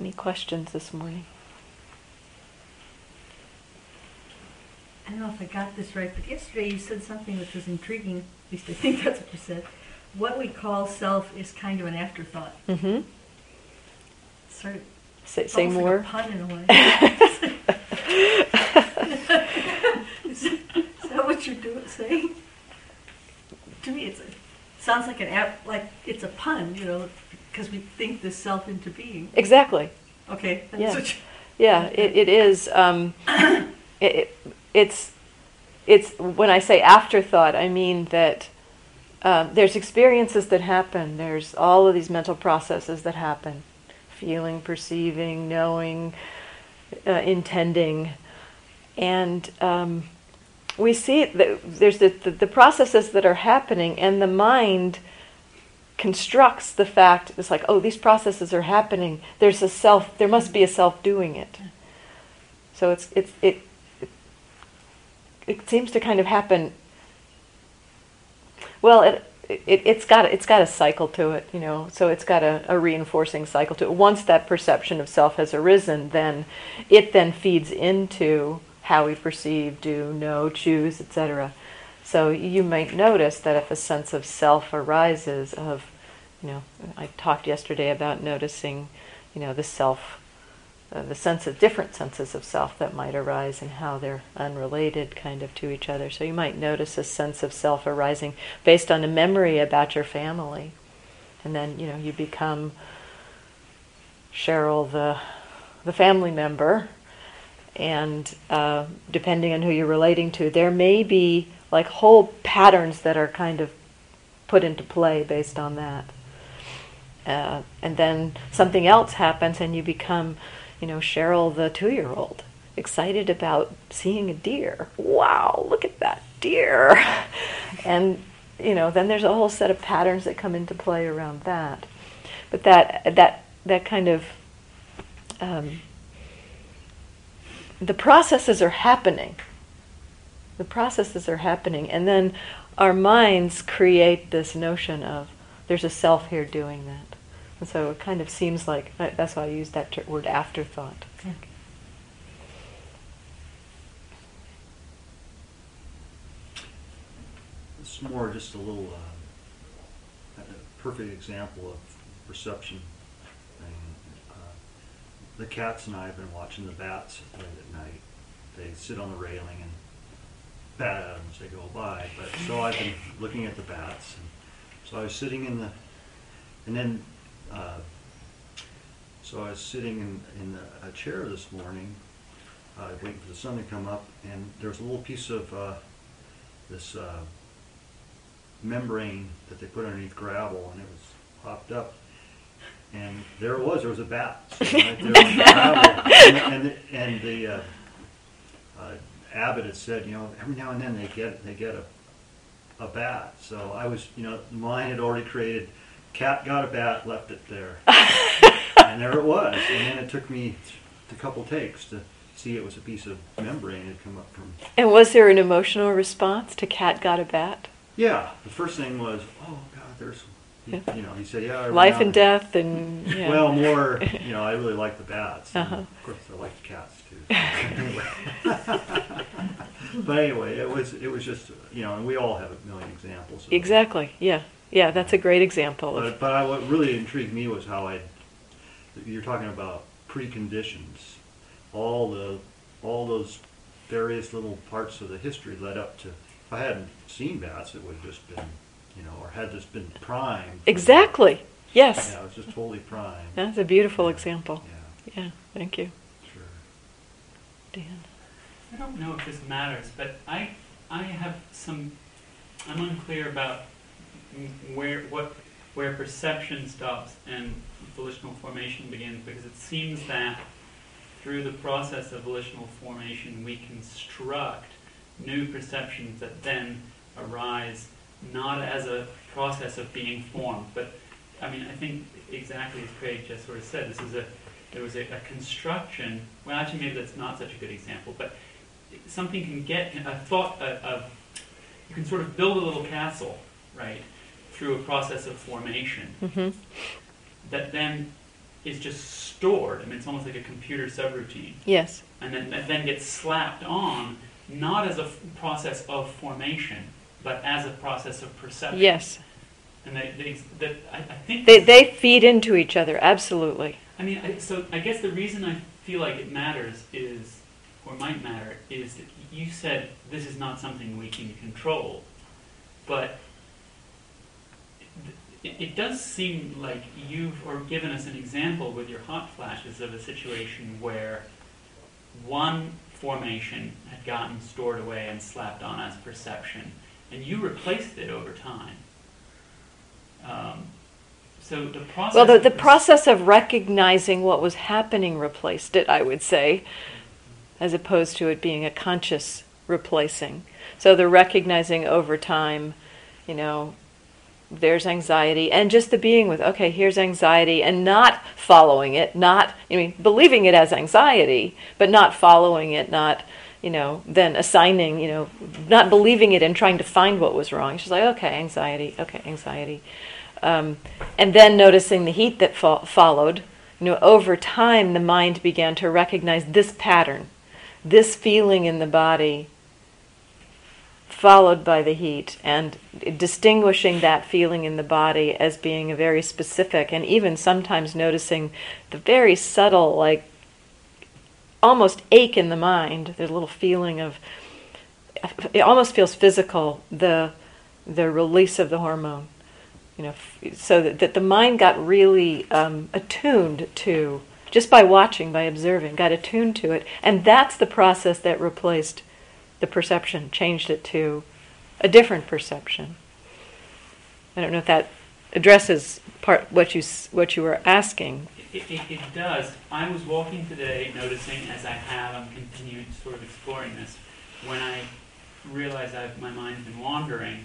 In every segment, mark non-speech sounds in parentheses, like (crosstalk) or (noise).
Any questions this morning? I don't know if I got this right, but yesterday you said something which was intriguing, at least I think that's what you said. What we call self is kind of an afterthought. Mm-hmm. Sort of, Say, say more. Like a pun in a way. is, is that what you're doing, saying? To me, it sounds like an app, like it's a pun, you know, because we think this self into being. exactly. Okay, that's Yeah. you, Yeah, it, it is. Um, (coughs) it, it, it's it's when I say afterthought, I mean that um, there's experiences that happen. There's all of these mental processes that happen: feeling, perceiving, knowing, uh, intending, and um, we see that there's the, the, the processes that are happening, and the mind constructs the fact it's like oh these processes are happening there's a self there must be a self doing it so it's it's it it, seems to kind of happen well it it, it's got it's got a cycle to it, you know. So it's got a, a reinforcing cycle to it. Once that perception of self has arisen, then it then feeds into how we perceive, do, know, choose, etc. So you might notice that if a sense of self arises, of you know, I talked yesterday about noticing, you know, the self uh, the sense of different senses of self that might arise and how they're unrelated kind of to each other. So you might notice a sense of self arising based on a memory about your family. And then, you know, you become Cheryl the the family member and uh, depending on who you're relating to, there may be like whole patterns that are kind of put into play based on that. Uh, and then something else happens and you become you know, Cheryl, the two year old, excited about seeing a deer. Wow, look at that deer. (laughs) and, you know, then there's a whole set of patterns that come into play around that. But that, that, that kind of, um, the processes are happening. The processes are happening. And then our minds create this notion of there's a self here doing that. And so it kind of seems like that's why I use that ter- word afterthought. Okay. It's more just a little, uh, a perfect example of perception. thing. Uh, the cats and I have been watching the bats late at night. They sit on the railing and bat at them as they go by. But so I've been looking at the bats. And so I was sitting in the, and then uh, so I was sitting in, in a, a chair this morning, uh, waiting for the sun to come up, and there was a little piece of uh, this uh, membrane that they put underneath gravel, and it was popped up. And there it was. There was a bat right there on the (laughs) gravel, and, and the, and the uh, uh, abbot had said, you know, every now and then they get they get a a bat. So I was, you know, mine had already created cat got a bat, left it there. (laughs) and there it was. And then it took me a couple takes to see it was a piece of membrane had come up from. And was there an emotional response to cat got a bat? Yeah, the first thing was, oh God, there's, he, Yeah. you know, he said, yeah. I Life and death, and yeah. Well, more, (laughs) you know, I really like the bats. Uh-huh. Of course, I like the cats. (laughs) but anyway, it was it was just you know, and we all have a million examples. Of exactly. Yeah, yeah. That's a great example. Of, But, but I, what really intrigued me was how I, you're talking about preconditions, all the, all those various little parts of the history led up to. If I hadn't seen bats, it would have just been, you know, or had just been primed. exactly. Yes. Yeah, it was just totally primed. That's a beautiful example. Yeah, Yeah. Thank you. Dan. I don't know if this matters, but I, I have some, I'm unclear about where, what, where perception stops and volitional formation begins, because it seems that through the process of volitional formation, we construct new perceptions that then arise not as a process of being formed, but I mean, I think exactly as Craig just sort of said, this is a, there was a, a construction, well, actually, maybe that's not such a good example, but something can get, a thought, a, a, you can sort of build a little castle, right, through a process of formation hmm that then is just stored. I mean, it's almost like a computer subroutine, Yes. and then and then gets slapped on, not as a f- process of formation, but as a process of perception. Yes. And they, they, that I, I think They, they feed into each other, absolutely. I mean, I, so I guess the reason I feel like it matters is, or might matter, is that you said this is not something we can control, but it, it does seem like you've or given us an example with your hot flashes of a situation where one formation had gotten stored away and slapped on as perception, and you replaced it over time. Um, so the process. Well, the, the process of recognizing what was happening replaced it, I would say, as opposed to it being a conscious replacing. So the recognizing over time, you know, there's anxiety, and just the being with, okay, here's anxiety, and not following it, not, I mean, believing it as anxiety, but not following it, not, you know, then assigning, you know, not believing it and trying to find what was wrong. She's like, okay, anxiety, okay, anxiety. Um, and then noticing the heat that fo- followed, you know, over time the mind began to recognize this pattern, this feeling in the body, followed by the heat, and distinguishing that feeling in the body as being a very specific, and even sometimes noticing the very subtle, like almost ache in the mind. There's a little feeling of it almost feels physical. The the release of the hormone you know, so that, that the mind got really um, attuned to just by watching, by observing, got attuned to it, and that's the process that replaced the perception, changed it to a different perception. I don't know if that addresses part what you what you were asking. It, it, it does. I was walking today, noticing as I have, I'm continuing sort of exploring this. When I realize I've, my mind's been wandering,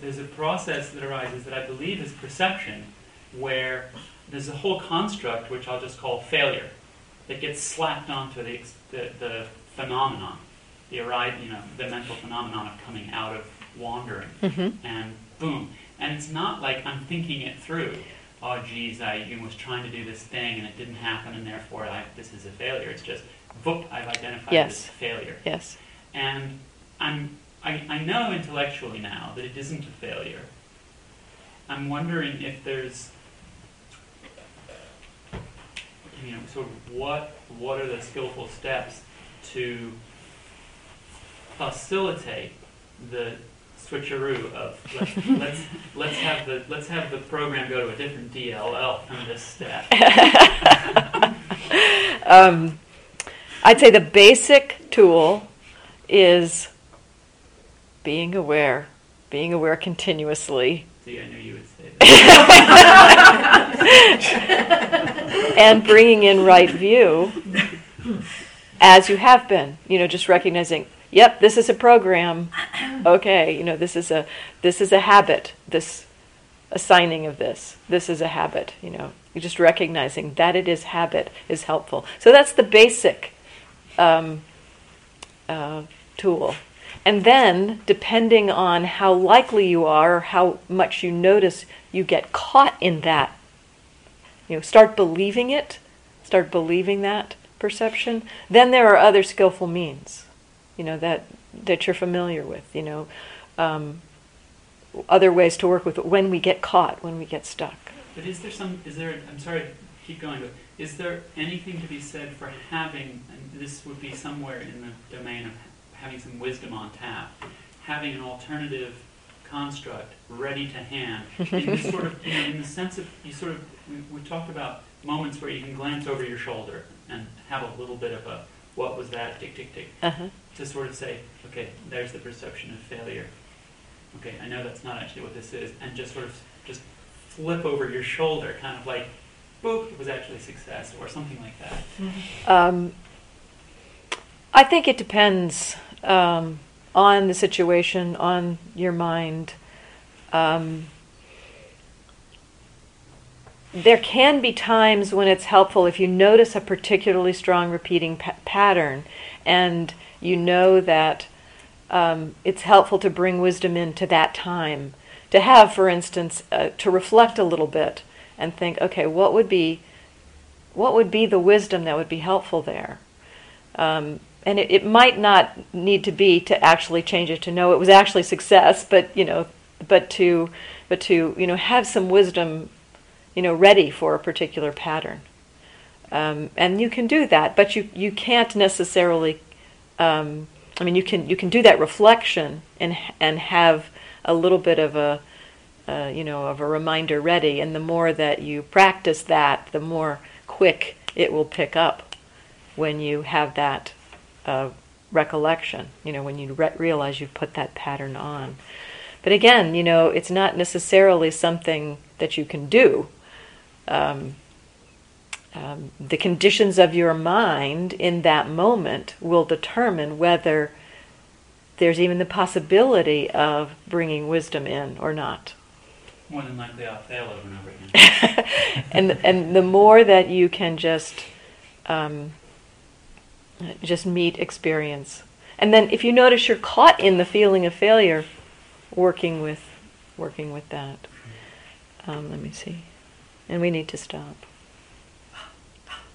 there's a process that arises that I believe is perception, where there's a whole construct which I'll just call failure, that gets slapped onto the, the, the phenomenon, the arise, you know, the mental phenomenon of coming out of wandering Mm-hmm. and boom. And it's not like I'm thinking it through. Oh, geez, I was trying to do this thing and it didn't happen, and therefore I, this is a failure. It's just, whoop, I've identified Yes. this failure. Yes. And I'm, I, I know intellectually now that it isn't a failure. I'm wondering if there's, you know, sort of what, what are the skillful steps to facilitate the switcheroo of let's, (laughs) let's, let's have the let's have the program go to a different DLL from this step. (laughs) Um, I'd say the basic tool is being aware, being aware continuously, See, I knew you would say that. (laughs) and bringing in right view as you have been. You know, just recognizing, yep, this is a program. Okay, you know, this is a this is a habit. This assigning of this. This is a habit. You know, you just recognizing that it is habit is helpful. So that's the basic um, uh, tool. And then, depending on how likely you are, or how much you notice you get caught in that, you know, start believing it, start believing that perception. Then there are other skillful means, you know, that that you're familiar with. You know, um, other ways to work with it when we get caught, when we get stuck. But is there some? Is there? I'm sorry keep going, but is there anything to be said for having? And this would be somewhere in the domain of having some wisdom on tap, having an alternative construct ready to hand. (laughs) In this sort of, you know, in the sense of you sort of, we, we talked about moments where you can glance over your shoulder and have a little bit of a, what was that? Tick, tick, tick. Uh-huh. to sort of say, okay, there's the perception of failure. Okay, I know that's not actually what this is, and just sort of just flip over your shoulder, kind of like, boop, it was actually success, or something like that. Um, I think it depends um, on the situation, on your mind. Um, there can be times when it's helpful if you notice a particularly strong repeating pa- pattern and you know that um, it's helpful to bring wisdom into that time. To have, for instance, uh, to reflect a little bit and think, okay, what would be what would be the wisdom that would be helpful there? Um, and it, it might not need to be to actually change it to know it was actually success, but you know, but to, but to you know have some wisdom, you know, ready for a particular pattern. Um, and you can do that, but you you can't necessarily. Um, I mean, you can you can do that reflection and and have a little bit of a uh, you know of a reminder ready, and the more that you practice that, the more quick it will pick up when you have that uh, recollection. You know, when you re- realize you've put that pattern on. But again, you know, it's not necessarily something that you can do. Um, um, the conditions of your mind in that moment will determine whether there's even the possibility of bringing wisdom in or not. More than likely, I'll fail over and over again. (laughs) and and the more that you can just um, just meet experience, and then if you notice you're caught in the feeling of failure, working with working with that. Um, let me see, and we need to stop.